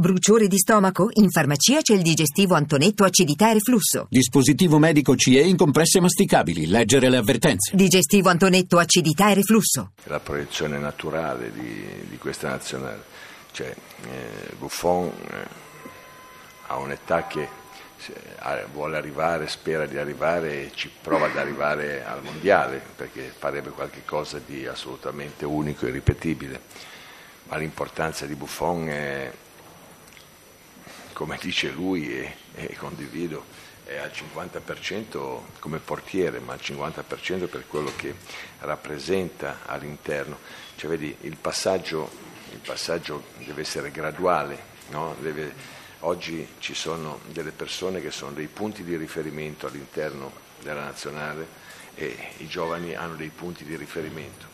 Bruciore di stomaco? In farmacia c'è il digestivo Antonetto acidità e reflusso. Dispositivo medico CE in compresse masticabili. Leggere le avvertenze. Digestivo Antonetto acidità e reflusso. La proiezione naturale di, di questa nazionale. Cioè, eh, Buffon eh, ha un'età che vuole arrivare, spera di arrivare e ci prova ad arrivare al mondiale perché farebbe qualcosa di assolutamente unico e ripetibile. Ma l'importanza di Buffon è come dice lui e, e condivido, è al 50% come portiere, ma al 50% per quello che rappresenta all'interno. Cioè, vedi, il passaggio, il passaggio deve essere graduale, no? deve, oggi ci sono delle persone che sono dei punti di riferimento all'interno della nazionale e i giovani hanno dei punti di riferimento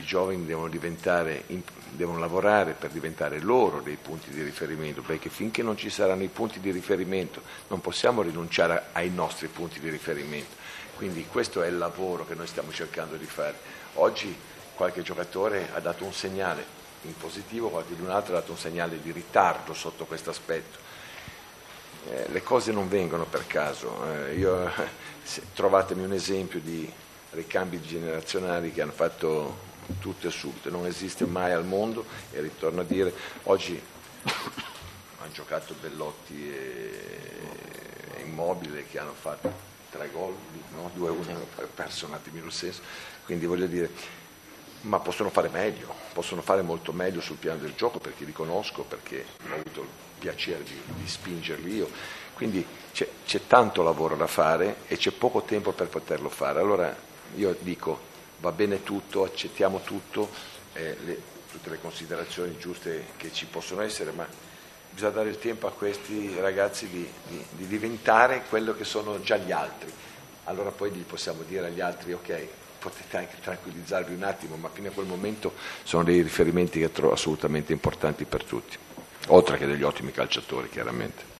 i giovani devono, devono, lavorare per diventare loro dei punti di riferimento, perché finché non ci saranno i punti di riferimento non possiamo rinunciare ai nostri punti di riferimento. Quindi questo è il lavoro che noi stiamo cercando di fare. Oggi qualche giocatore ha dato un segnale in positivo, qualcun altro ha dato un segnale di ritardo sotto questo aspetto. Eh, le cose non vengono per caso. Eh, io, trovatemi un esempio di ricambi generazionali che hanno fatto tutto e subito, non esiste mai al mondo e ritorno a dire, oggi hanno giocato Bellotti e Immobile che hanno fatto tre gol, no? 2-1 hanno perso un attimino il senso, quindi voglio dire, ma possono fare meglio, possono fare molto meglio sul piano del gioco perché li conosco, perché ho avuto il piacere di, di spingerli io, quindi c'è, c'è tanto lavoro da fare e c'è poco tempo per poterlo fare, allora io dico va bene tutto, accettiamo tutto, eh, le, tutte le considerazioni giuste che ci possono essere, ma bisogna dare il tempo a questi ragazzi di, di, di diventare quello che sono già gli altri. Allora poi gli possiamo dire agli altri ok, potete anche tranquillizzarvi un attimo, ma fino a quel momento sono dei riferimenti che trovo assolutamente importanti per tutti, oltre che degli ottimi calciatori chiaramente.